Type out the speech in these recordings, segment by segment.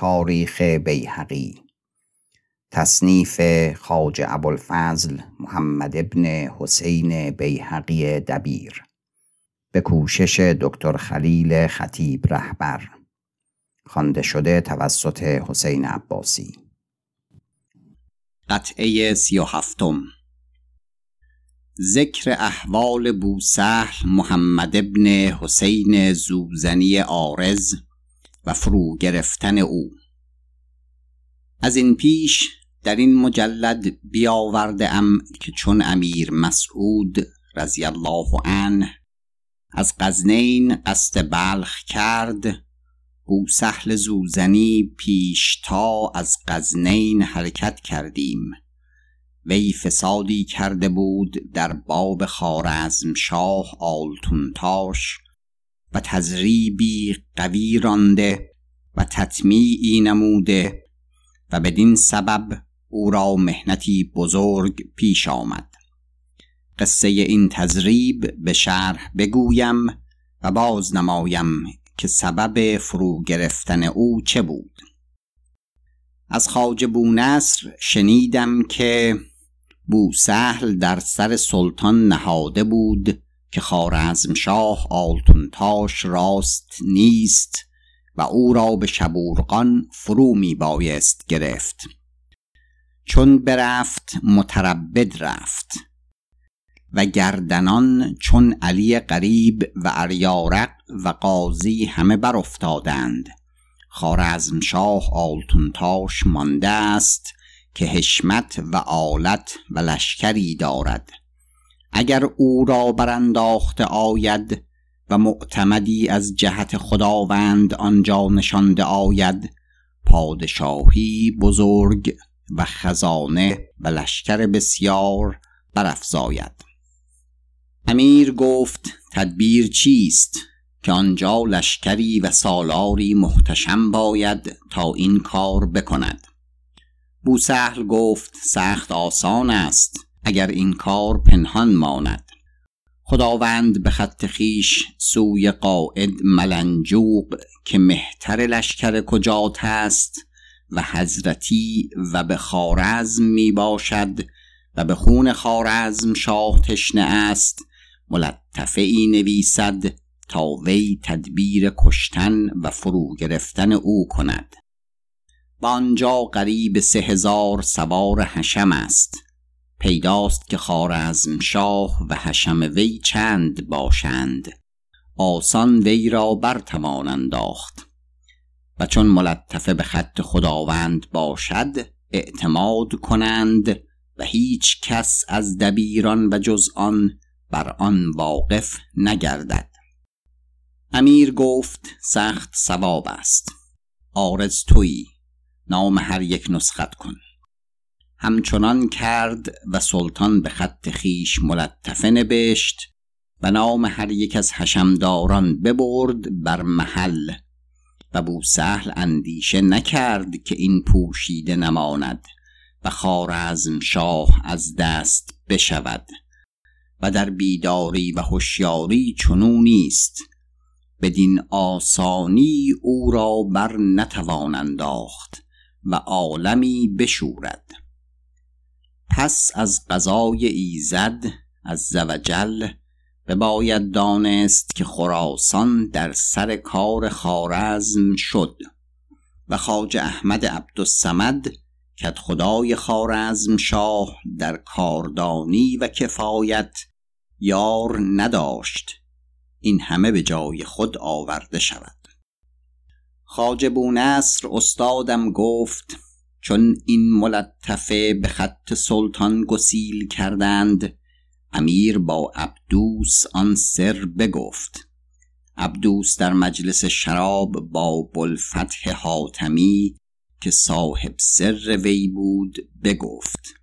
تاریخ بیهقی. تصنیف خاج ابوالفضل محمد ابن حسین بیهقی دبیر. به کوشش دکتر خلیل خطیب رهبر. خوانده شده توسط حسین عباسی. قطعه سی و هفتم ذکر احوال بوسهل محمد ابن حسین زوزنی آرز و فرو گرفتن او. از این پیش در این مجلد بیاورده ام که چون امیر مسعود رضی الله عنه از غزنین قصد بلخ کرد بوسهل زوزنی پیشتا از غزنین حرکت کردیم. وی فسادی کرده بود در باب خوارزمشاه آلتونتاش و تزریبی قوی رانده و تطمیعی نموده و بدین سبب او را مهنتی بزرگ پیش آمد. قصه این تزریب به شرح بگویم و باز نمایم که سبب فرو گرفتن او چه بود. از خاج بونصر شنیدم که بوسهل در سر سلطان نهاده بود که خارزمشاه آلتونتاش راست نیست و او را به شبورقان فرو می بایست گرفت. چون برفت متربد رفت. و گردنان چون علی قریب و اریارق و قاضی همه بر افتادند خارزمشاه آلتونتاش مانده است که حشمت و آلت و لشکری دارد. اگر او را برانداخته آید و معتمدی از جهت خداوند آنجا نشانده آید پادشاهی بزرگ و خزانه و لشکر بسیار برافزاید. امیر گفت تدبیر چیست که آنجا لشکری و سالاری محتشم باید تا این کار بکند؟ بوسهل گفت سخت آسان است. اگر این کار پنهان ماند. خداوند به خط خیش سوی قائد ملنجوق که مهتر لشکر کجات است و حضرتی و به خارزم می باشد و به خون خارزم شاه تشنه است ملطفه ای نویسد تا وی تدبیر کشتن و فرو گرفتن او کند. و آنجا قریب سه هزار سوار حشم است. پیداست که خارزم شاه و حشم وی چند باشند. آسان وی را برتوان انداخت. و چون ملطفه به خط خداوند باشد اعتماد کنند و هیچ کس از دبیران و جز آن بر آن واقف نگردد. امیر گفت سخت ثواب است. آرز تویی. نام هر یک نسخت کن. همچنان کرد و سلطان به خط خیش ملطفه نبشت و نام هر یک از حشمداران ببرد بر محل و بوسهل اندیشه نکرد که این پوشیده نماند و خارزم شاه از دست بشود و در بیداری و هوشیاری چنو نیست. بدین آسانی او را بر نتوان انداخت و عالمی بشورد. پس از قضای ایزد از زوجل بباید دانست که خراسان در سر کار خارزم شد و خاج احمد عبدالسمد کت خدای خارزم شاه در کاردانی و کفایت یار نداشت. این همه به جای خود آورده شود. خاج بونصر استادم گفت چون این ملطفه به خط سلطان گسیل کردند امیر با عبدوس آن سر بگفت. عبدوس در مجلس شراب با بلفتح حاتمی که صاحب سر وی بود بگفت.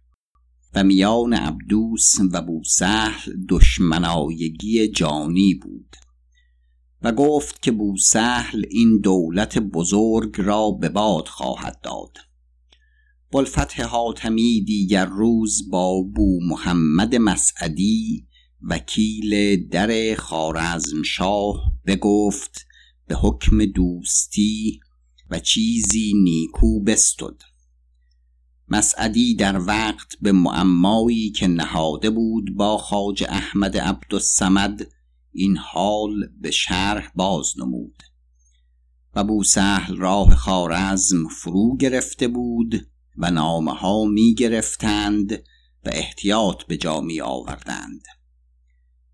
و میان عبدوس و بوسهل دشمنایگی جانی بود. و گفت که بوسهل این دولت بزرگ را به باد خواهد داد. بلفتح حاتمی دیگر روز با بو محمد مسعدی وکیل در خارزم شاه بگفت به حکم دوستی و چیزی نیکو بستد. مسعدی در وقت به معمایی که نهاده بود با خاج احمد عبدالسمد این حال به شرح باز نمود. و بوسهل راه خارزم فرو گرفته بود و نامه ها می گرفتند و احتیاط به جا می آوردند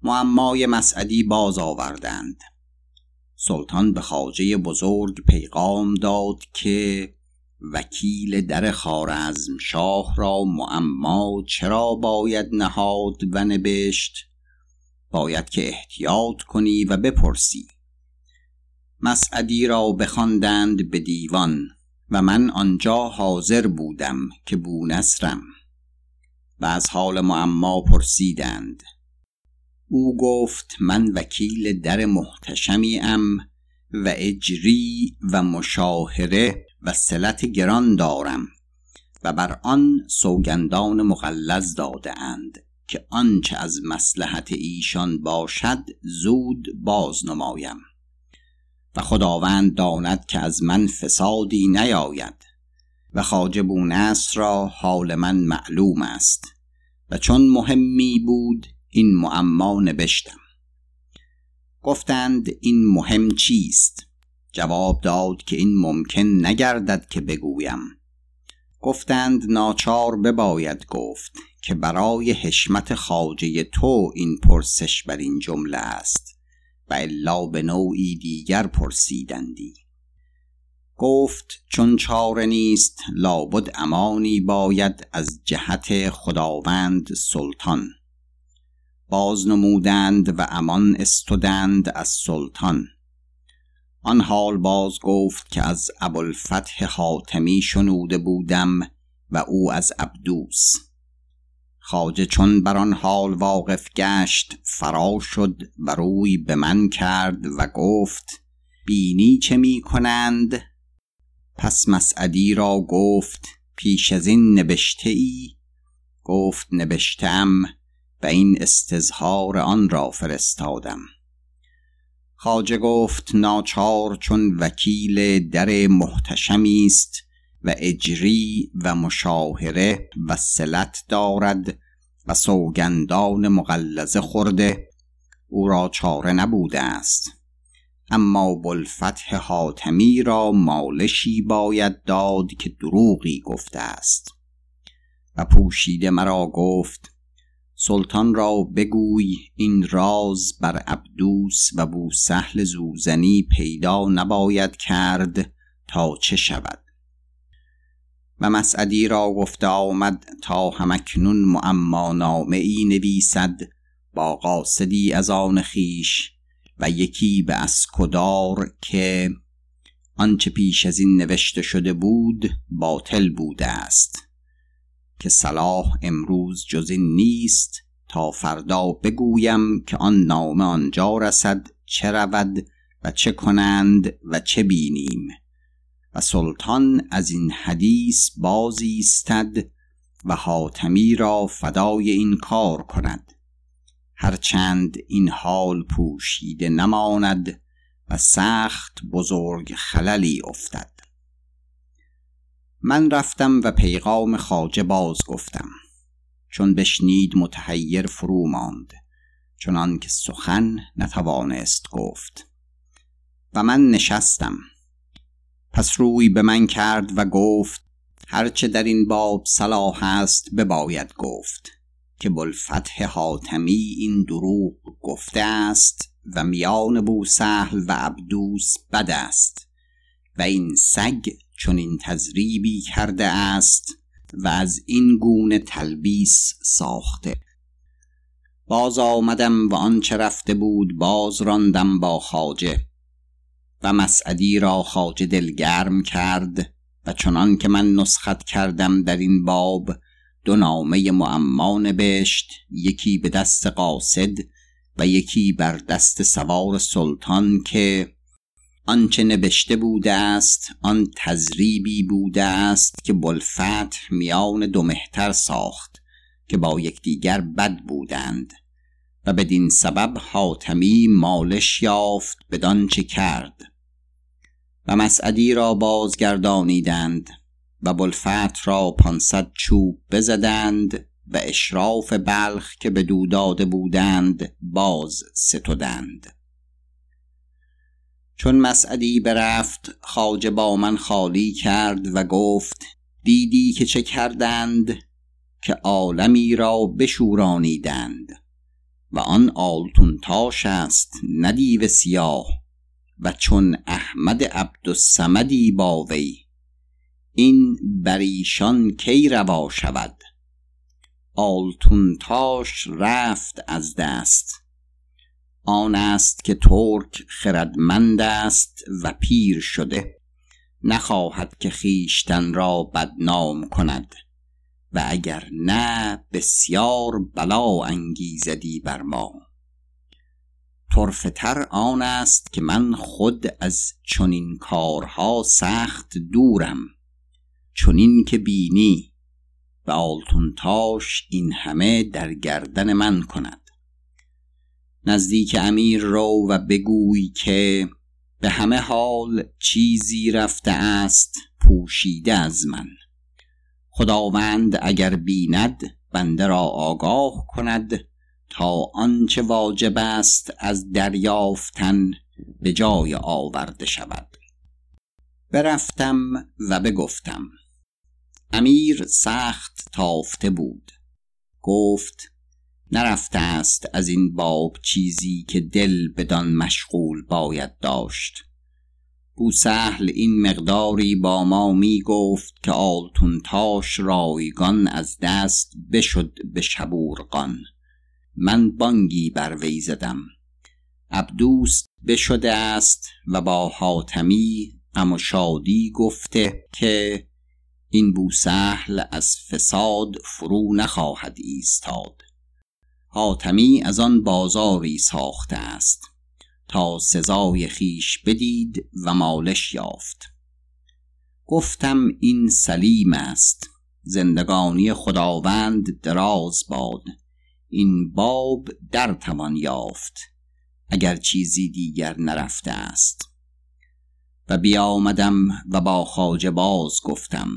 معمای مسعدی باز آوردند. سلطان به خاجه بزرگ پیغام داد که وکیل در خارزم شاه را معما چرا باید نهاد و نبشت؟ باید که احتیاط کنی و بپرسی. مسعدی را بخواندند به دیوان. و من آنجا حاضر بودم که بونصرم و از حال معما پرسیدند. او گفت من وکیل در محتشمی ام و اجری و مشاهره و سلت گران دارم و بر آن سوگندان مغلظ داده اند که آنچه از مسلحت ایشان باشد زود باز نمایم و خداوند داند که از من فسادی نیاید و خاجه بونصر را حال من معلوم است و چون مهمی بود این معما نبشتم. گفتند این مهم چیست؟ جواب داد که این ممکن نگردد که بگویم. گفتند ناچار بباید گفت که برای حشمت خاجه تو این پرسش بر این جمله است. و الا به نوعی دیگر پرسیدندی. گفت چون چاره نیست لابد امانی باید از جهت خداوند سلطان. باز نمودند و امان استودند از سلطان. آن حال باز گفت که از ابوالفتح حاتمی شنوده بودم و او از عبدوس. خاجه چون بر آن حال واقف گشت فرا شد و روی به من کرد و گفت بینی چه می کنند؟ پس مسعدی را گفت پیش از این نبشته ای گفت نبشتم و این استظهار آن را فرستادم. خاجه گفت ناچار چون وکیل در محتشمی است و اجری و مشاهره و سلت دارد و سوگندان مغلظه خورده. او را چاره نبوده است. اما بلفتح حاتمی را مالشی باید داد که دروغی گفته است. و پوشیده مرا گفت سلطان را بگوی این راز بر عبدوس و بوسهل زوزنی پیدا نباید کرد تا چه شود؟ و مسعدی را گفته آمد تا همکنون معما نامه ای نویسد با قاصدی از آن خیش و یکی به اسکدار که آنچه پیش از این نوشته شده بود باطل بوده است که صلاح امروز جز این نیست تا فردا بگویم که آن نامه آنجا رسد چه رود و چه کنند و چه بینیم. و سلطان از این حدیث بازیستد و حاتمی را فدای این کار کند. هرچند این حال پوشیده نماند و سخت بزرگ خللی افتد. من رفتم و پیغام خاجه باز گفتم. چون بشنید متحیر فرو ماند چنان که سخن نتوانست گفت. و من نشستم. پس روی به من کرد و گفت هرچه در این باب صلاح است بباید گفت که بلفتح حاتمی این دروغ گفته است و میان بوسهل و عبدوس بد است و این سگ چون این تزریبی کرده است و از این گونه تلبیس ساخته. باز آمدم و آنچه رفته بود باز راندم با خاجه و مسعدی را خاجه دلگرم کرد و چنان که من نسخت کردم در این باب دو نامه معما نبشت یکی به دست قاصد و یکی بر دست سوار سلطان که آنچه نبشته بوده است آن تزریبی بوده است که بلفتح میان دو مهتر ساخت که با یکدیگر بد بودند. و بدین سبب حاتمی مالش یافت بدان چه کرد. و مسعدی را بازگردانیدند و بلفت را پانصد چوب بزدند و اشراف بلخ که به داده بودند باز ستودند چون مسعدی برفت خواجه با من خالی کرد و گفت دیدی که چه کردند؟ که عالمی را بشورانیدند و آن آلتون تاش است ندیو سیاه. و چون احمد عبدالسمدی با وی این بریشان کی روا شود؟ آلتون تاش رفت از دست آن است که ترک خردمند است و پیر شده نخواهد که خیشتن را بدنام کند و اگر نه بسیار بلا انگیزدی بر ما. طرفتر آن است که من خود از چنین کارها سخت دورم. چنین که بینی و آلتونتاش این همه در گردن من کند. نزدیک امیر رو و بگوی که به همه حال چیزی رفته است پوشیده از من. خداوند اگر بیند بنده را آگاه کند. تا آنچه واجب است از دریافتن به جای آورده شود. برفتم و بگفتم امیر سخت تافته بود. گفت نرفته است از این باب چیزی که دل بدان مشغول باید داشت. بوسهل این مقداری با ما می گفت که آلتون تاش رایگان از دست بشد به شبورقان. من بانگی بر وی زدم. عبدوست بشده است و با حاتمی اما شادی گفته که این بوسهل از فساد فرو نخواهد ایستاد. حاتمی از آن بازاری ساخته است. تا سزای خیش بدید و مالش یافت. گفتم این سلیم است. زندگانی خداوند دراز باد. این باب در توان یافت اگر چیزی دیگر نرفته است. و بیامدم و با خاجه باز گفتم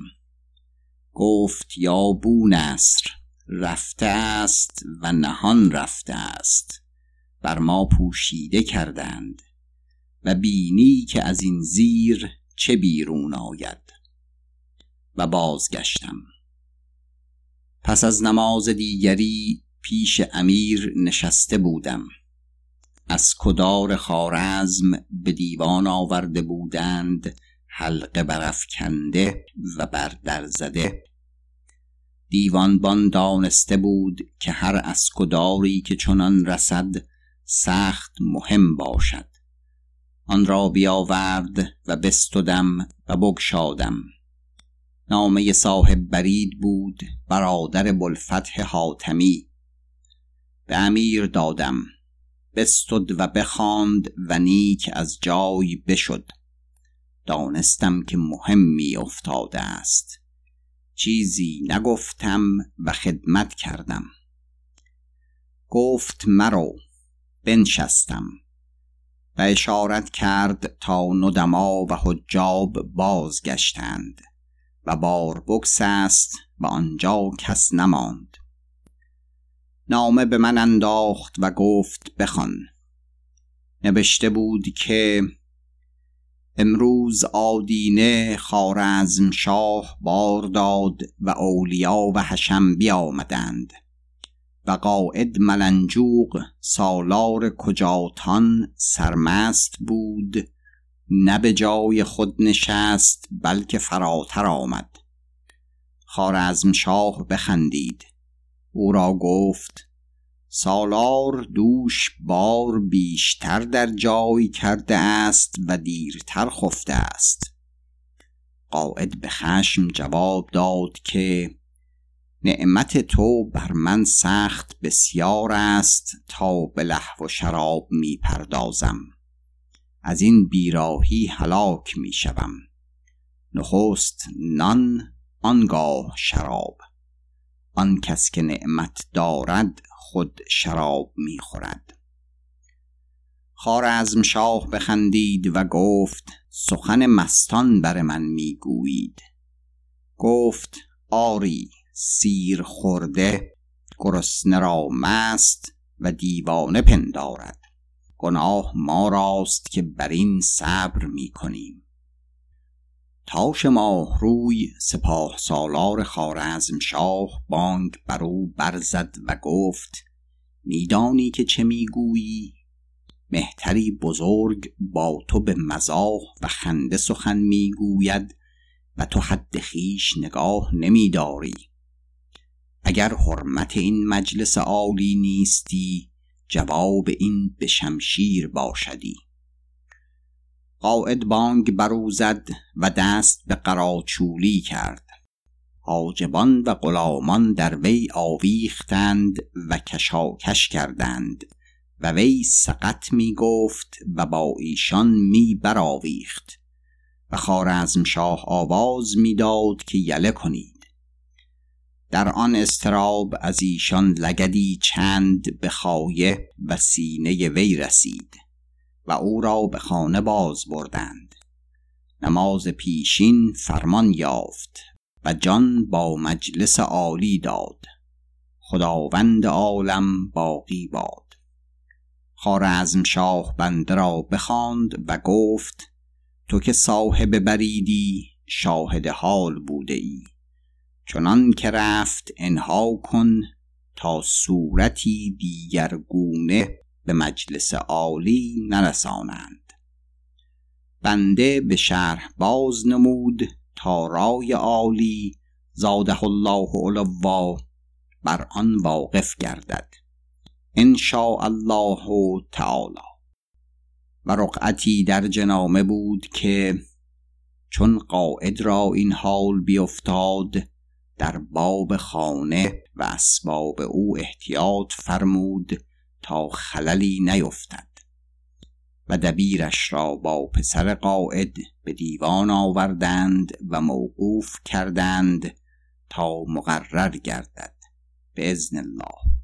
گفت یا بو نصر رفته است و نهان رفته است بر ما پوشیده کردند و بینی که از این زیر چه بیرون آید. و بازگشتم. پس از نماز دیگری پیش امیر نشسته بودم. از کدار خارزم به دیوان آورده بودند حلقه برافکنده و بر در زده. دیوانبان دانسته بود که هر اسکداری که چنان رسد سخت مهم باشد. آن را بیاورد و بستدم و بگشادم. نامه صاحب برید بود برادر بلفتح حاتمی. به امیر دادم. بستد و بخواند و نیک از جای بشد. دانستم که مهمی افتاده است. چیزی نگفتم و خدمت کردم. گفت مرو بنشستم. و اشارت کرد تا ندما و حجاب بازگشتند. و بار است و آنجا کس نماند. نامه به من انداخت و گفت بخوان. نوشته بود که امروز آدینه خارزم شاه بار داد و اولیا و حشم بیامدند و قاعد ملنجوق سالار کجاتان سرمست بود نه به جای خود نشست بلکه فراتر آمد. خارزم شاه بخندید. او را گفت سالار دوش بار بیشتر در جای کرده است و دیرتر خفته است. قاعد به خشم جواب داد که نعمت تو بر من سخت بسیار است تا به لحو و شراب می پردازم از این بیراهی هلاک می شوم نخست نان آنگاه شراب. آن کس که نعمت دارد خود شراب می خورد خارزم شاه بخندید و گفت سخن مستان بر من می‌گویید. گفت آری سیر خورده گرسنه را مست و دیوانه پندارد. گناه ما راست که بر این صبر می کنیم تاش ماه روی سپاه سالار خارزم شاه بانگ بر برزد و گفت میدانی که چه می‌گویی؟ مهتری بزرگ با تو به مزاح و خنده سخن می‌گوید و تو حد خیش نگاه نمیداری. اگر حرمت این مجلس عالی نیستی جواب این به شمشیر باشدی. قاعد بانگ برو زد و دست به قراچولی کرد. حاجبان و غلامان در وی آویختند و کشاکش کردند و وی سقط می گفت و با ایشان می برآویخت و خارزم شاه آواز می‌داد که یله کنید. در آن استراب از ایشان لگدی چند به خایه و سینه وی رسید. و او را به خانه باز بردند. نماز پیشین فرمان یافت و جان با مجلس عالی داد. خداوند عالم باقی باد. خارزم شاه بنده را بخواند و گفت تو که صاحب بریدی شاهد حال بوده ای چنان که رفت انها کن تا صورتی دیگرگونه به مجلس عالی نرسانند. بنده به شرح باز نمود تا رای عالی زاده الله علوا بر آن واقف گردد. ان الله تعالی. و رقعتی در جنامه بود که چون قاعد را این حال بیفتاد در باب خانه و اسباب او احتیاط فرمود تا خللی نیفتد. و دبیرش را با پسر قاعد به دیوان آوردند و موقوف کردند تا مقرر گردد به ازن الله.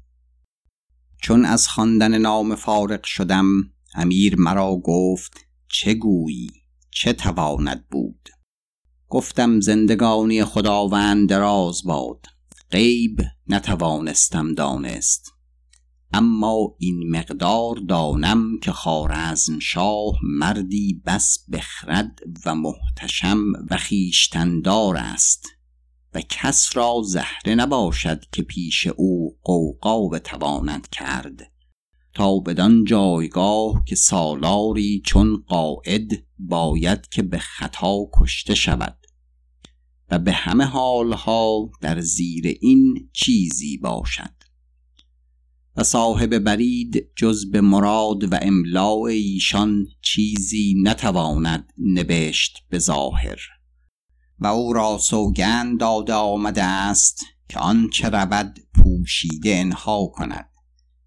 چون از خواندن نام فارق شدم امیر مرا گفت چه گویی؟ چه تواند بود؟ گفتم زندگانی خداوند دراز باد غیب نتوانستم دانست. اما این مقدار دانم که خارزم شاه مردی بس بخرد و محتشم و خیشتندار است و کس را زهره نباشد که پیش او قوقا بتواند کرد تا بدان جایگاه که سالاری چون قاعد باید که به خطا کشته شود و به همه حالها در زیر این چیزی باشد. و صاحب برید جز به مراد و املاع ایشان چیزی نتواند نبشت به ظاهر. و او را سوگند داده آمده است که آنچه رود پوشیده انها کند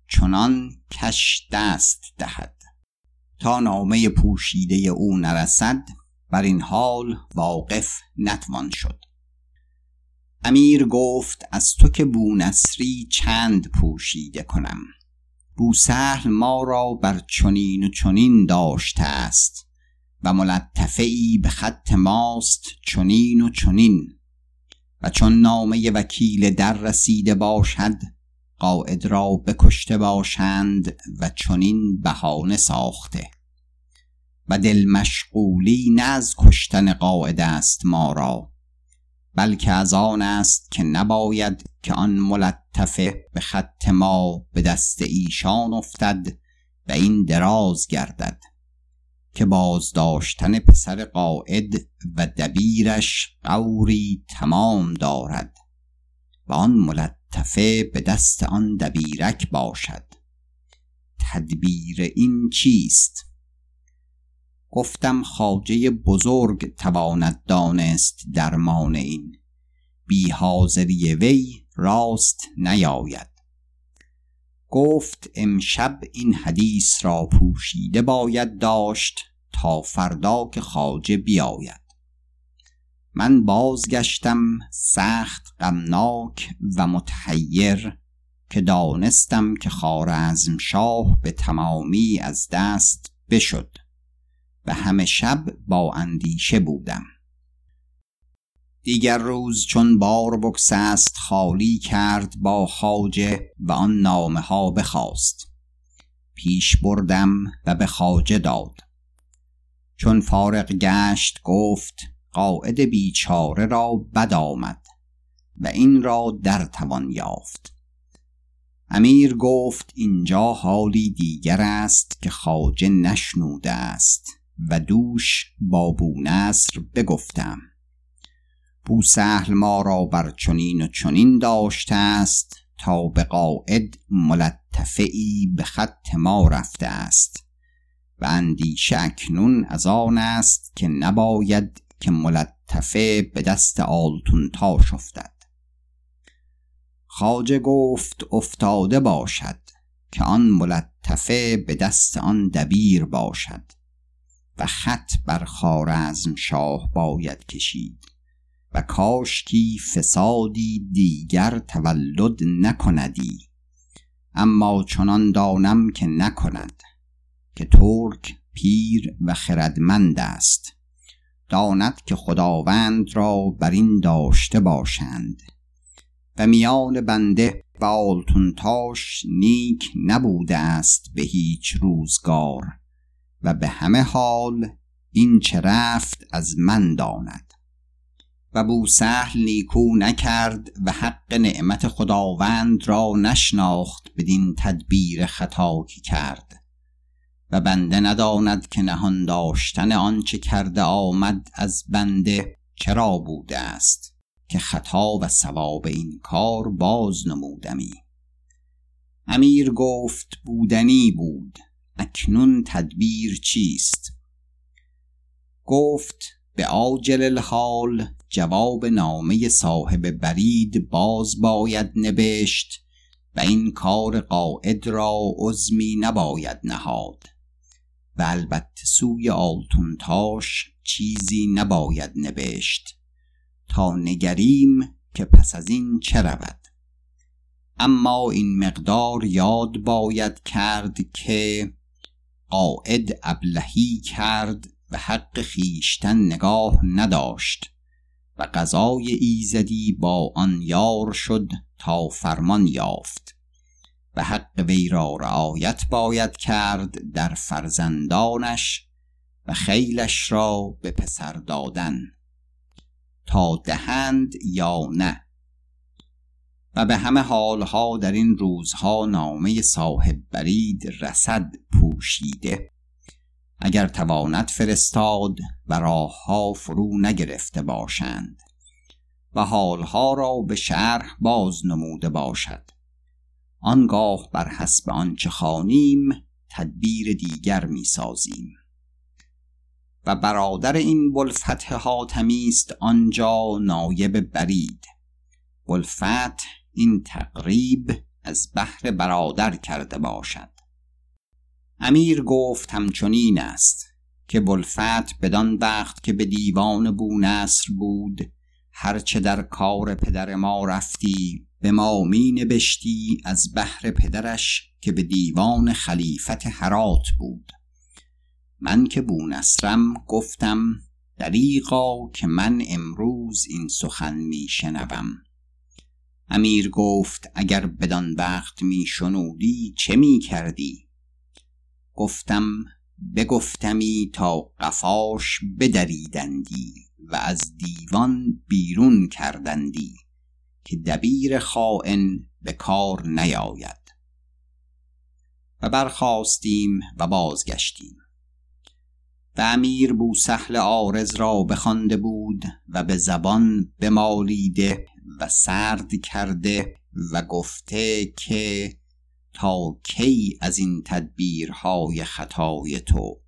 چنان کش دست دهد. تا نامه پوشیده او نرسد بر این حال واقف نتوان شد. امیر گفت از تو که بونصری چند پوشیده کنم. بوسهل ما را بر چنین و چنین داشته است و ملطفه ای به خط ماست چنین و چنین. و چون نامه وکیل در رسیده باشد قاعد را بکشته باشند و چنین بهانه ساخته. و دل مشغولی نه از کشتن قاعد است ما را. بلکه از آن است که نباید که آن ملطفه به خط ما به دست ایشان افتد و این دراز گردد که بازداشتن پسر قاعد و دبیرش قوری تمام دارد و آن ملطفه به دست آن دبیرک باشد. تدبیر این چیست؟ گفتم خاجه بزرگ تواند دانست درمان این. بی حاضری وی راست نیاید. گفت امشب این حدیث را پوشیده باید داشت تا فردا که خاجه بیاید. من بازگشتم سخت غمناک و متحیر که دانستم که خارزم شاه به تمامی از دست بشد. و همه شب با اندیشه بودم. دیگر روز چون بار بکسست خالی کرد با خاجه و آن نامه ها بخواست. پیش بردم و به خاجه داد. چون فارغ گشت گفت قاعد بیچاره را بد آمد و این را در توان یافت. امیر گفت اینجا حالی دیگر است که خاجه نشنوده است. و دوش با بونصر بگفتم. بوسهل ما را بر چنین و چنین داشته است تا به قاعد ملطفه به خط ما رفته است و اندیشه اکنون از آن است که نباید که ملطفه به دست آلتونتاش افتد. خاجه گفت افتاده باشد که آن ملطفه به دست آن دبیر باشد. و خط بر خارزم شاه باید کشید و کاشکی فسادی دیگر تولد نکندی. اما چنان دانم که نکند که ترک پیر و خردمند است. داند که خداوند را بر این داشته باشند. و میان بنده و آلتونتاش نیک نبوده است به هیچ روزگار. و به همه حال این چه رفت از من داند. و بوسهل نیکو نکرد و حق نعمت خداوند را نشناخت بدین تدبیر خطا که کرد. و بنده نداند که نهان داشتن آنچه کرده آمد از بنده چرا بوده است که خطا و ثواب این کار باز نمودمی. امیر گفت بودنی بود. اکنون تدبیر چیست؟ گفت به عاجل الحال جواب نامه صاحب برید باز باید نبشت و این کار قاعد را عزمی نباید نهاد و البته سوی آلتونتاش چیزی نباید نبشت تا نگریم که پس از این چه رود. اما این مقدار یاد باید کرد که قاعد ابلهی کرد و حق خیشتن نگاه نداشت و قضای ایزدی با آن یار شد تا فرمان یافت و حق وی را رعایت باید کرد در فرزندانش و خیلش را به پسر دادن تا دهند یا نه. و به همه حالها در این روزها نامه صاحب برید رسد پوشیده. اگر تواند فرستاد و راهها فرو نگرفته باشند و حالها را به شرح باز نموده باشد. آنگاه بر حسب آنچه خانیم تدبیر دیگر می‌سازیم. و برادر این بلفتح حاتمی است آنجا نایب برید. بلفتح این تقریب از بحر برادر کرده باشد. امیر گفت همچنین است که بلفت بدان وقت که به دیوان بونصر بود هرچه در کار پدر ما رفتی به ما می نبشتی از بحر پدرش که به دیوان خلیفت حرات بود. من که بونصرم گفتم دریقا که من امروز این سخن می شنوم. امیر گفت اگر بدان وقت می شنودی چه می کردی؟ گفتم بگفتمی تا قفاش بدریدندی و از دیوان بیرون کردندی که دبیر خائن به کار نیاید. و برخواستیم و بازگشتیم. و امیر بوسهل آرز را بخوانده بود و به زبان بمالیده و سرد کرده و گفته که تا کی از این تدبیرهای خطای تو؟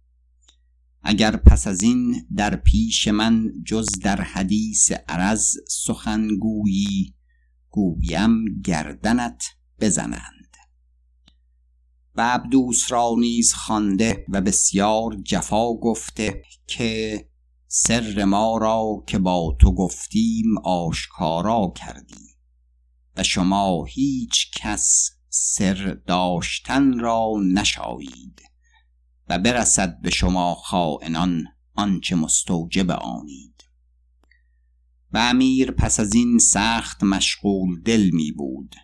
اگر پس از این در پیش من جز در حدیث عرض سخنگویی گویم گردنت بزنند. و عبدوس را نیز خوانده و بسیار جفا گفته که سر ما را که با تو گفتیم آشکارا کردی و شما هیچ کس سر داشتن را نشایید و برسد به شما خائنان آنچه مستوجب آنید. و امیر پس از این سخت مشغول دل می بود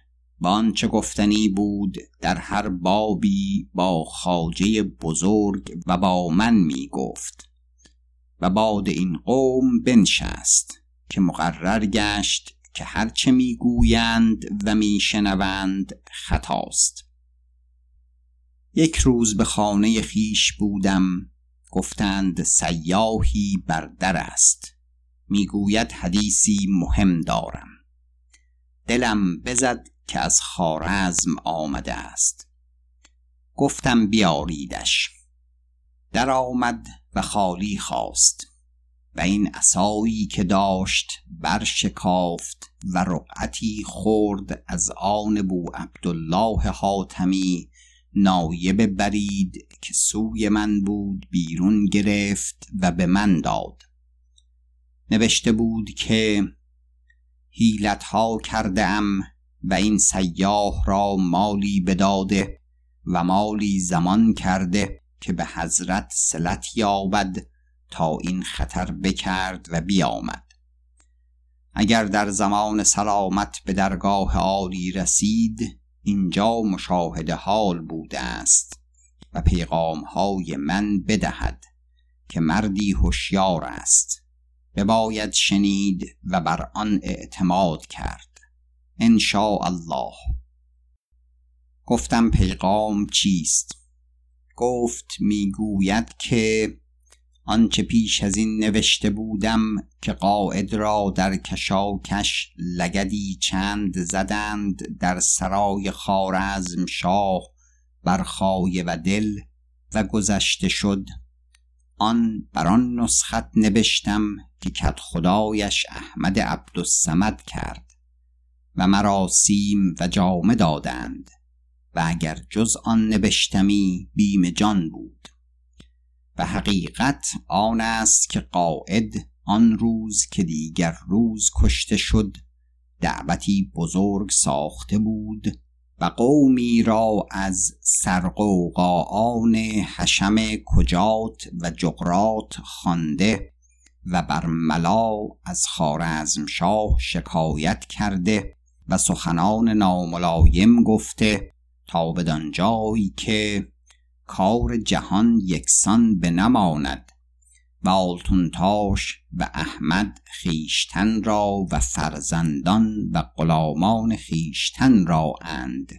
و آنچه گفتنی بود در هر بابی با خاجه بزرگ و با من می گفت. و بعد این قوم بنشست که مقرر گشت که هرچه می‌گویند و میشنوند خطاست. یک روز به خانه خیش بودم گفتند سیاهی بر در است. می‌گوید حدیثی مهم دارم. دلم بزد که از خارزم آمده است. گفتم بیاریدش. در آمد و خالی خواست و این عصایی که داشت برشکافت و رقعتی خورد از آن بو عبدالله حاتمی نایب برید که سوی من بود بیرون گرفت و به من داد. نوشته بود که هیلتها کرده ام و این سیاه را مالی بداده و مالی زمان کرده که به حضرت سلت یابد تا این خطر بکرد و بیامد. اگر در زمان سلامت به درگاه عالی رسید اینجا مشاهده حال بوده است و پیغام های من بدهد که مردی هوشیار است. بباید شنید و بر آن اعتماد کرد. ان الله گفتم پیغام چیست؟ گفت می‌گوید که آنچه پیش از این نوشته بودم که قاعد را در کشاکش لگدی چند زدند در سرای خارزم شاه بر خایه و دل و گذشته شد. آن بر آن نسخت نوشتم که کت خدایش احمد عبدالسمد کرد و مرا سیم و جامه دادند. و اگر جز آن نوشتمی بیم جان بود. و حقیقت آن است که قاعد آن روز که دیگر روز کشته شد دعوتی بزرگ ساخته بود و قومی را از سرقوقاان حشم کجات و جغرات خوانده و بر ملا از خارزمشاه شکایت کرده و سخنان ناملایم گفته تا بدان جایی که کار جهان یکسان به نماند و آلتونتاش و احمد خیشتن را و فرزندان و غلامان خیشتن را اند.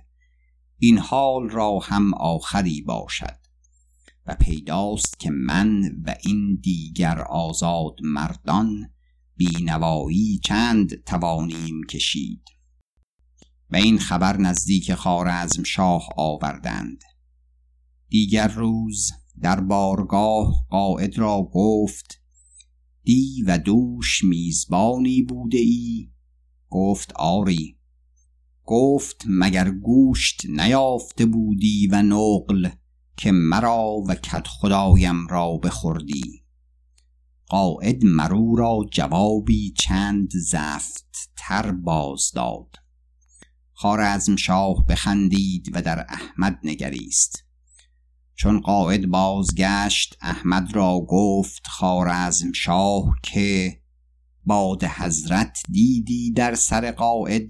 این حال را هم آخری باشد و پیداست که من و این دیگر آزاد مردان بینوایی چند توانیم کشید. و این خبر نزدیک خارزم شاه آوردند. دیگر روز در بارگاه قائد را گفت دی و دوش میزبانی بوده ای گفت آری. گفت مگر گوشت نیافته بودی و نقل که مرا و کت خدایم را بخوردی؟ قائد مرو را جوابی چند زفت تر باز داد. خارزم شاه بخندید و در احمد نگریست. چون قائد بازگشت احمد را گفت خارزم شاه که باد حضرت دیدی در سر قائد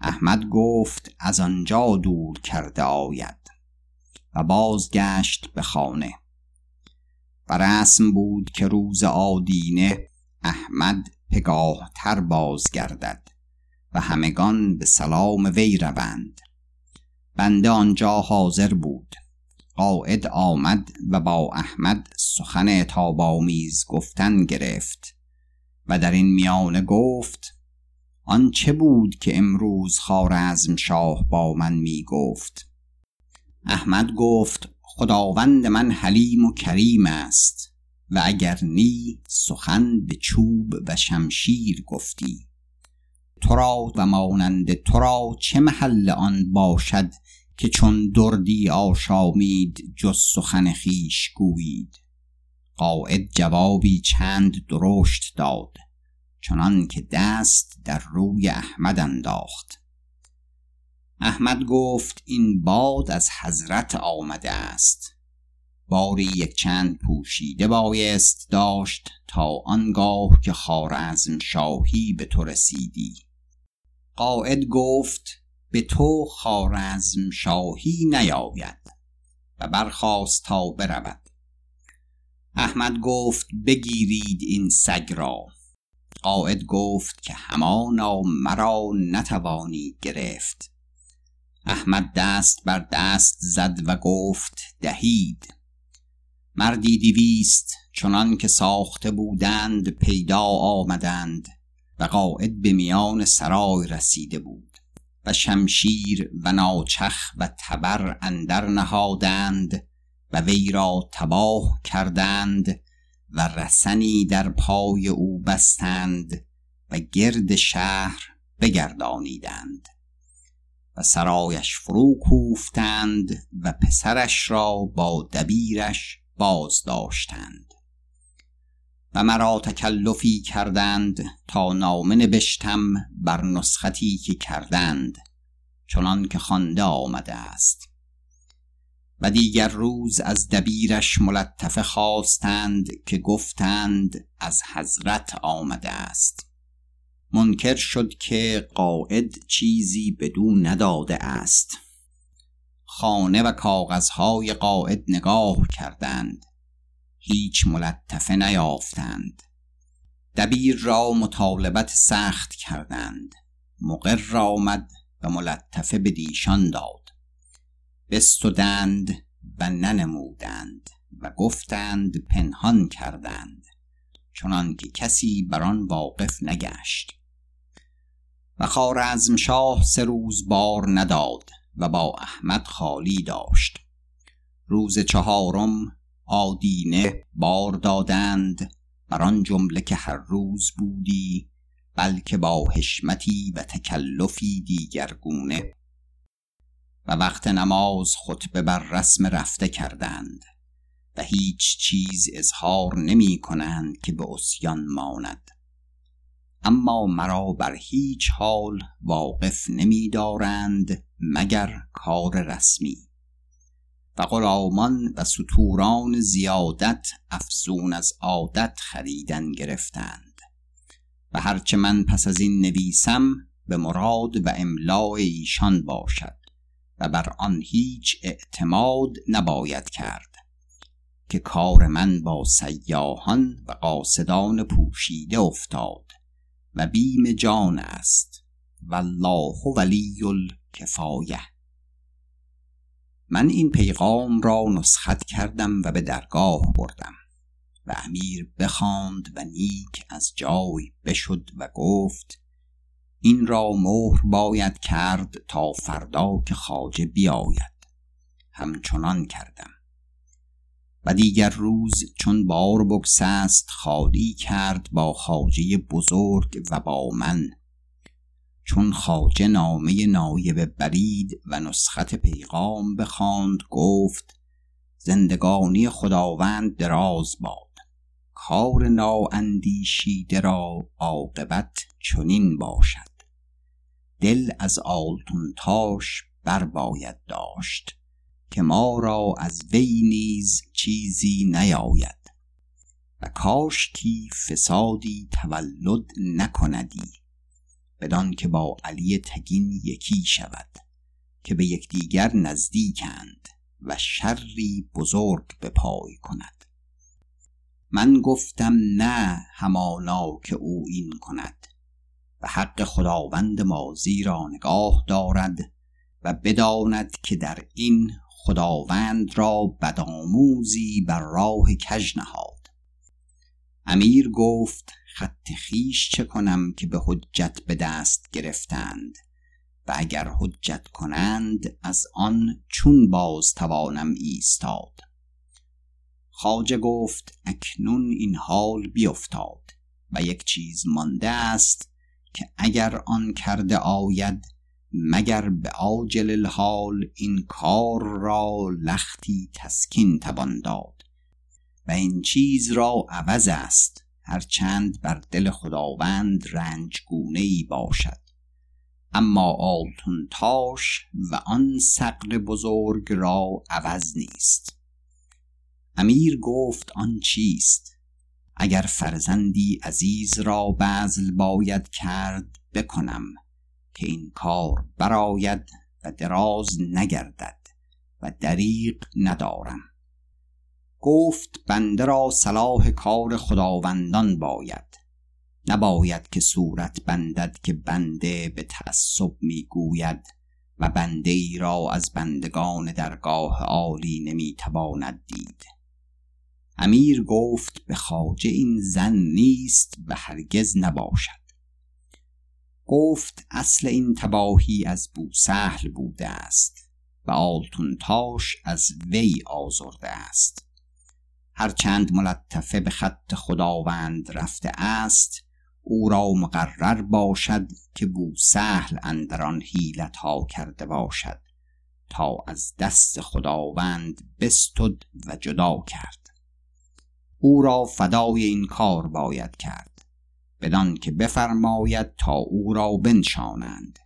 احمد گفت از آنجا دور کرده آید و بازگشت به خانه. و رسم بود که روز آدینه احمد پگاه تر بازگردد. و همگان به سلام وی روند. بنده آنجا حاضر بود. قاعد آمد و با احمد سخن تابامیز گفتن گرفت و در این میانه گفت آن چه بود که امروز خارزم شاه با من می گفت احمد گفت خداوند من حلیم و کریم است و اگر نی سخن به چوب و شمشیر گفتی. تو را و مانند تو را چه محل آن باشد که چون دردی آشامید جز سخن خیش گویید؟ قاعد جوابی چند درشت داد چنان که دست در روی احمد انداخت. احمد گفت این باد از حضرت آمده است. باری یک چند پوشیده بایست داشت تا آنگاه که خارزم شاهی به تو رسیدی. قائد گفت به تو خارزم شاهی نیاید و برخواست تا برود. احمد گفت بگیرید این سگ را. قائد گفت که همانا مرا نتوانی گرفت. احمد دست بر دست زد و گفت دهید. مردی دیویست چنان که ساخته بودند پیدا آمدند. و قائد به میان سرای رسیده بود و شمشیر و ناچخ و تبر اندر نهادند و وی را تباه کردند و رسنی در پای او بستند و گرد شهر بگردانیدند و سرایش فرو کوفتند و پسرش را با دبیرش باز داشتند و مرا تکلفی کردند تا نامه نبشتم بر نسختی که کردند چنان که خوانده آمده است. و دیگر روز از دبیرش ملطفه خواستند که گفتند از حضرت آمده است. منکر شد که قاعد چیزی بدون نداده است. خانه و کاغذهای قاعد نگاه کردند. هیچ ملطفه نیافتند. دبیر را مطالبت سخت کردند. مقر آمد و ملطفه به دیشان داد. بستدند و ننمودند و گفتند پنهان کردند چنان که کسی بر آن واقف نگشت. و شاه سه روز بار نداد و با احمد خالی داشت. روز چهارم آدینه بار دادند. بر آن جمله که هر روز بودی بلکه با حشمتی و تکلفی دیگرگونه و وقت نماز خطبه بر رسم رفته کردند. و هیچ چیز اظهار نمی کنند که به اسیان ماند. اما مرا بر هیچ حال واقف نمی دارند مگر کار رسمی. و غلامان و سطوران زیادت افزون از عادت خریدن گرفتند. و هرچه من پس از این نویسم به مراد و املاع ایشان باشد و بر آن هیچ اعتماد نباید کرد که کار من با سیاهان و قاصدان پوشیده افتاد و بیم جان است والله ولی الکفایه. من این پیغام را نسخت کردم و به درگاه بردم و امیر بخواند و نیک از جای بشد و گفت این را مهر باید کرد تا فردا که خاجه بیاید. همچنان کردم. و دیگر روز چون بار بگسست خالی کرد با خاجه بزرگ و با من. چون خاجه نامه نایب برید و نسخت پیغام بخواند گفت زندگانی خداوند دراز باد. کار نااندیشیده را عاقبت چنین باشد. دل از آلتونتاش بر باید داشت که ما را از وی نیز چیزی نیاید. و کاشکی فسادی تولد نکندی. بدان که با علی تگین یکی شود که به یکدیگر نزدیکند و شری بزرگ به پای کند. من گفتم نه همانا که او این کند و حق خداوند مازی را نگاه دارد و بداند که در این خداوند را بدآموزی بر راه کژ نهاد. امیر گفت خط خیش چه کنم که به حجت به دست گرفتند؟ و اگر حجت کنند از آن چون باز توانم ایستاد. خاجه گفت اکنون این حال بیفتاد و یک چیز مانده است که اگر آن کرده آید مگر به عاجل الحال این کار را لختی تسکین توان داد. و این چیز را عوض است. هرچند بر دل خداوند رنجگونه ای باشد. اما آلتون تاش و آن سقر بزرگ را عوض نیست. امیر گفت آن چیست؟ اگر فرزندی عزیز را بذل باید کرد بکنم. که این کار براید و دراز نگردد و دریق ندارم. گفت بنده را صلاح کار خداوندان باید. نباید که صورت بندد که بنده به تعصب می‌گوید و بنده ای را از بندگان درگاه عالی نمی‌تواند دید. امیر گفت به خاجه این زن نیست و هرگز نباشد. گفت اصل این تباهی از بوسهل بوده است و آلتونتاش از وی آزرده است. هرچند ملطفه به خط خداوند رفته است او را مقرر باشد که بوسهل اندران حیلت ها کرده باشد تا از دست خداوند بستد و جدا کرد. او را فدای این کار باید کرد بدان که بفرماید تا او را بنشانند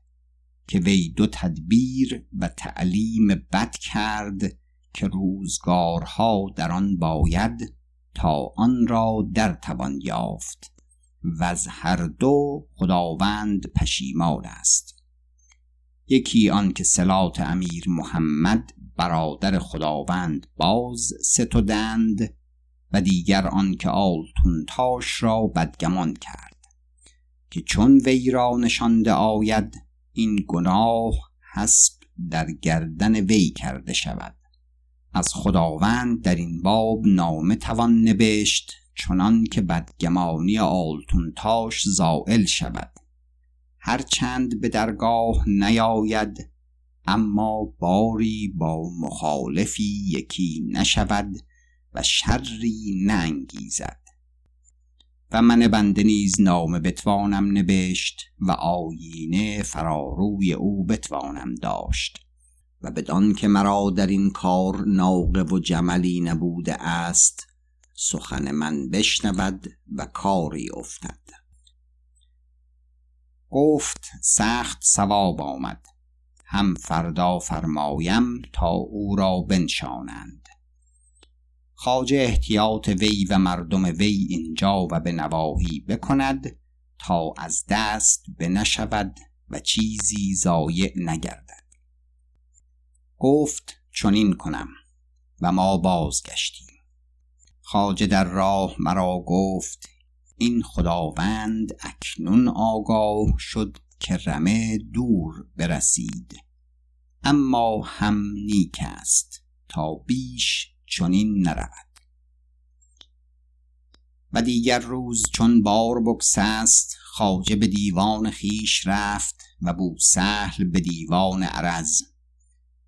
که وی دو تدبیر و تعلیم بد کرد که روزگارها در آن باید تا آن را در توان یافت و از هر دو خداوند پشیمان است. یکی آن که سلات امیر محمد برادر خداوند باز ستودند و دیگر آن که آلتونتاش را بدگمان کرد که چون وی را نشانده آید این گناه حسب در گردن وی کرده شود. از خداوند در این باب نامه توان نبشت چنان که بدگمانی آلتونتاش زائل شود. هرچند به درگاه نیاید اما باری با مخالفی یکی نشود و شری نانگیزد. و من بنده نیز نامه بتوانم نبشت و آیینه فراروی او بتوانم داشت. و بدان که مرا در این کار ناقه و جملی نبوده است سخن من بشنود و کاری افتد. گفت سخت سواب آمد. هم فردا فرمایم تا او را بنشانند. خواجه احتیاط وی و مردم وی اینجا و به نواهی بکند تا از دست بنشود و چیزی ضایع نگردد. گفت چنین کنم و ما بازگشتیم. خواجه در راه مرا گفت این خداوند اکنون آگاه شد که رمه دور برسید. اما هم نیک است تا بیش چنین نرود. و دیگر روز چون بار بگسست خواجه به دیوان خیش رفت و بوسهل به دیوان عرز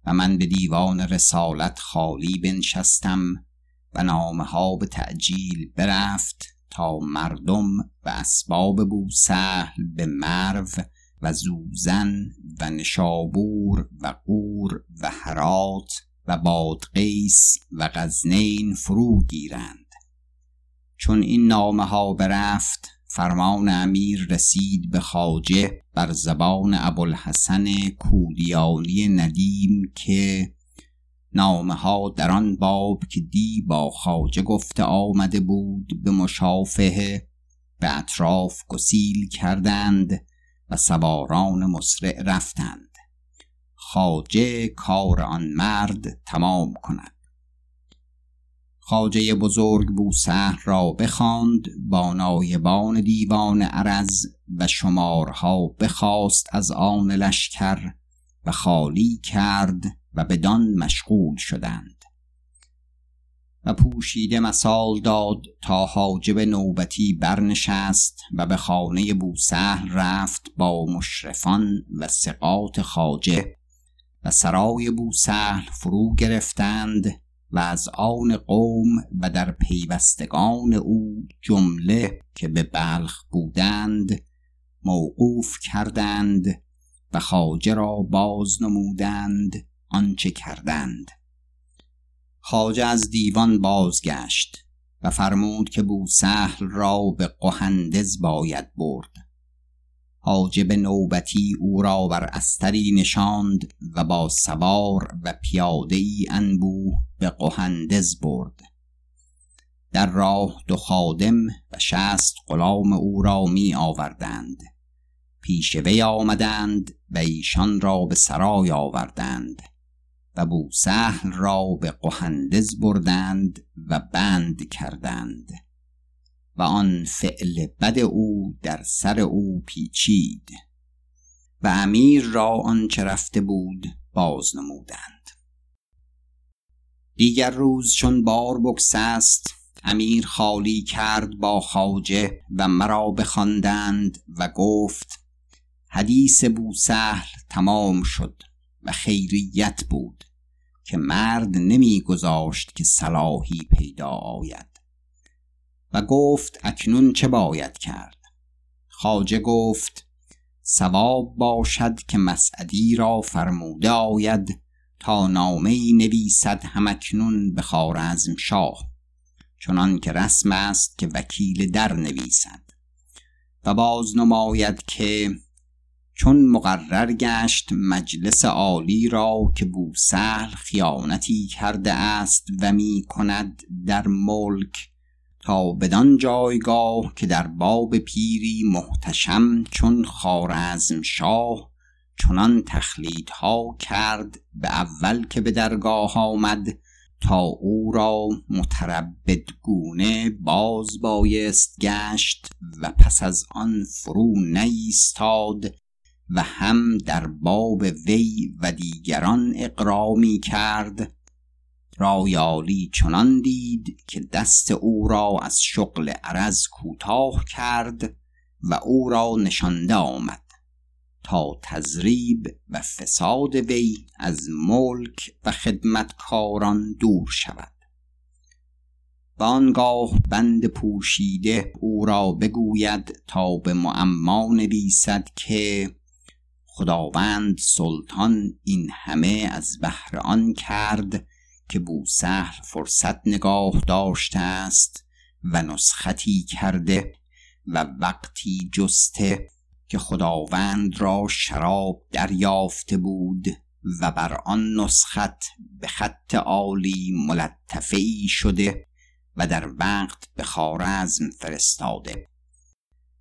و من به دیوان رسالت خالی بنشستم و نامه ها به تعجیل برفت تا مردم و اسباب بوسهل به مرو و زوزن و نشابور و قور و هرات و بادقیس و غزنین فرو گیرند. چون این نامه ها برفت فرمان امیر رسید به خاجه بر زبان ابوالحسن کودیانی ندیم که نامه ها در آن باب که دی با خاجه گفته آمده بود به مشافهه به اطراف گسیل کردند و سواران مسرع رفتند. خاجه کار آن مرد تمام کند. خاجه بزرگ بوسهر را بخواند با نایبان دیوان عرز و شمارها بخواست از آن لشکر و خالی کرد و بدان مشغول شدند. و پوشیده مسال داد تا حاجب نوبتی برنشست و به خانه بوسهل رفت با مشرفان و سقاط خاجه و سرای بوسهل فرو گرفتند و از آن قوم و در پیوستگان او جمله که به بلخ بودند موقوف کردند و خاجه را باز نمودند آنچه کردند. خاجه از دیوان بازگشت و فرمود که بوسهل را به قهندز باید برد. حاجب نوبتی او را بر استری نشاند و با سوار و پیاده ای انبوه به قهندز برد. در راه دو خادم و شست غلام او را می آوردند. پیش وی آمدند و ایشان را به سرای آوردند و بوسهل را به قهندز بردند و بند کردند و آن فعل بد او در سر او پیچید و امیر را آنچه رفته بود باز نمودند. دیگر روز چون بار بگسست امیر خالی کرد با خاجه و مرا بخواندند و گفت حدیث بوسهل تمام شد و خیریت بود که مرد نمیگذاشت که صلاحی پیدا آید. و گفت اکنون چه باید کرد؟ خاجه گفت سواب باشد که مسعدی را فرموده آید تا نامه نویسد همکنون به خارزم شاه چنان که رسم است که وکیل در نویسد. و باز نماید که چون مقرر گشت مجلس عالی را که بوسهل خیانتی کرده است و می کند در ملک تا بدان جایگاه که در باب پیری محتشم چون خارزم شاه چنان تخلید ها کرد به اول که به درگاه آمد تا او را متربدگونه باز بایست گشت و پس از آن فرو نیستاد و هم در باب وی و دیگران اقرامی کرد. رایالی چنان دید که دست او را از شغل عرض کوتاه کرد و او را نشانده آمد. تا تزریب و فساد وی از ملک و خدمتکاران دور شود. و آنگاه بند پوشیده او را بگوید تا به معما نویسد که خداوند سلطان این همه از بهر آن کرد که بوسهل فرصت نگاه داشته است و نسختی کرده و وقتی جسته که خداوند را شراب دریافته بود و بر آن نسخت به خط عالی ملطفه شده و در وقت به خارزم فرستاده.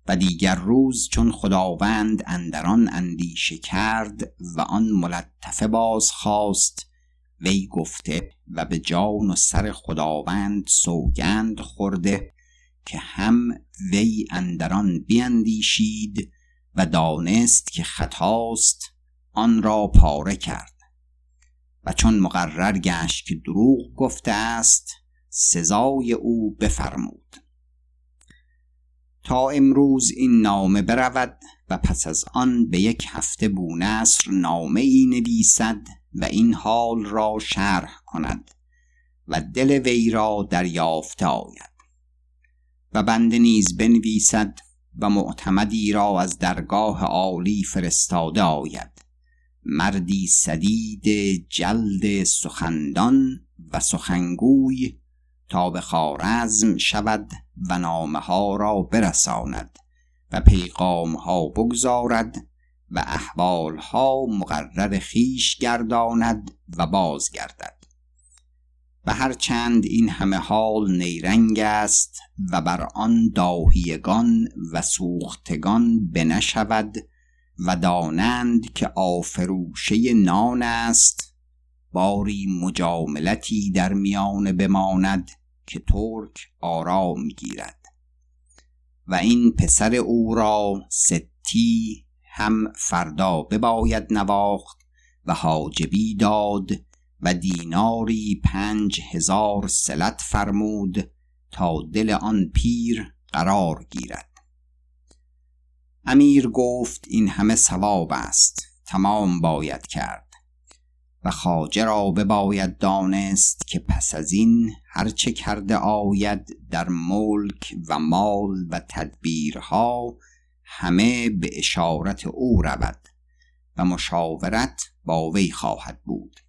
و دیگر روز چون خداوند اندران اندیشه کرد و آن ملطفه باز خواست وی گفته و به جان و سر خداوند سوگند خورده که هم وی اندران بیندیشید و دانست که خطاست آن را پاره کرد. و چون مقرر گشت که دروغ گفته است سزای او بفرمود. تا امروز این نامه برود و پس از آن به یک هفته بونصر نامه ای نویسد و این حال را شرح کند و دل وی را دریافته آید. و بنده نیز بنویسد و معتمدی را از درگاه عالی فرستاده آید. مردی سدید جلد سخندان و سخنگوی تا به خارزم شود و نامه ها را برساند و پیغام ها بگذارد و احوال ها مقرر خیش گرداند و بازگردد. و هرچند این همه حال نیرنگ است و بر آن داهیگان و سوختگان بنشود و دانند که آفروشه نان است باری مجاملتی در میان بماند که ترک آرام گیرد. و این پسر او را ستی هم فردا بباید نواخت و حاجبی داد و دیناری پنج هزار سلت فرمود تا دل آن پیر قرار گیرد. امیر گفت این همه ثواب است تمام باید کرد. و خاجه را بباید دانست که پس از این هرچه کرده آید در ملک و مال و تدبیرها همه به اشارت او رود و مشاورت با وی خواهد بود.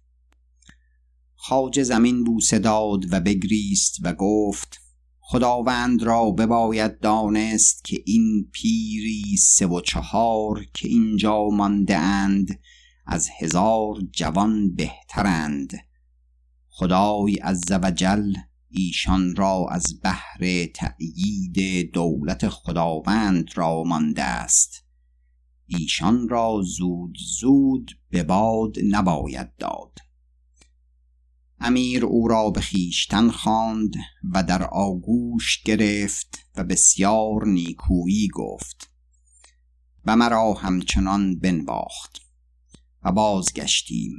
خاجه زمین بوسه داد و بگریست و گفت خداوند را بباید دانست که این پیری سه و چهار که اینجا مانده اند از هزار جوان بهترند. خدای عز وجل ایشان را از بهر تأیید دولت خداوند را مانده است. ایشان را زود زود به باد نباید داد. امیر او را به خیشتن خواند و در آگوش گرفت و بسیار نیکویی گفت و مرا همچنان بنواخت و بازگشتیم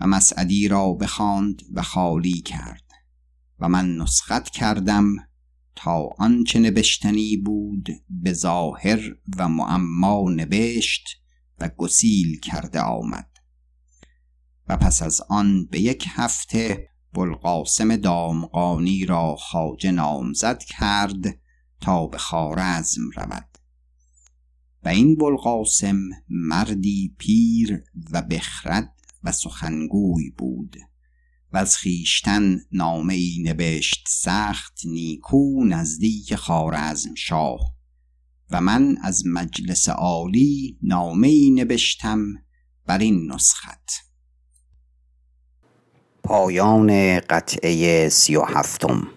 و مسعدی را بخواند و خالی کرد و من نسخت کردم تا آنچه نبشتنی بود به ظاهر و معما نوشت و گسیل کرده آمد. پس از آن به یک هفته بلقاسم دامقانی را خاجه نامزد کرد تا به خارزم رود. و این بلقاسم مردی پیر و بخرد و سخنگوی بود و از خیشتن نامه ای نوشت سخت نیکو نزدیک خارزم شاه و من از مجلس عالی نامه ای نوشتم بر این نسخت. پایان قطعه سی و هفتم.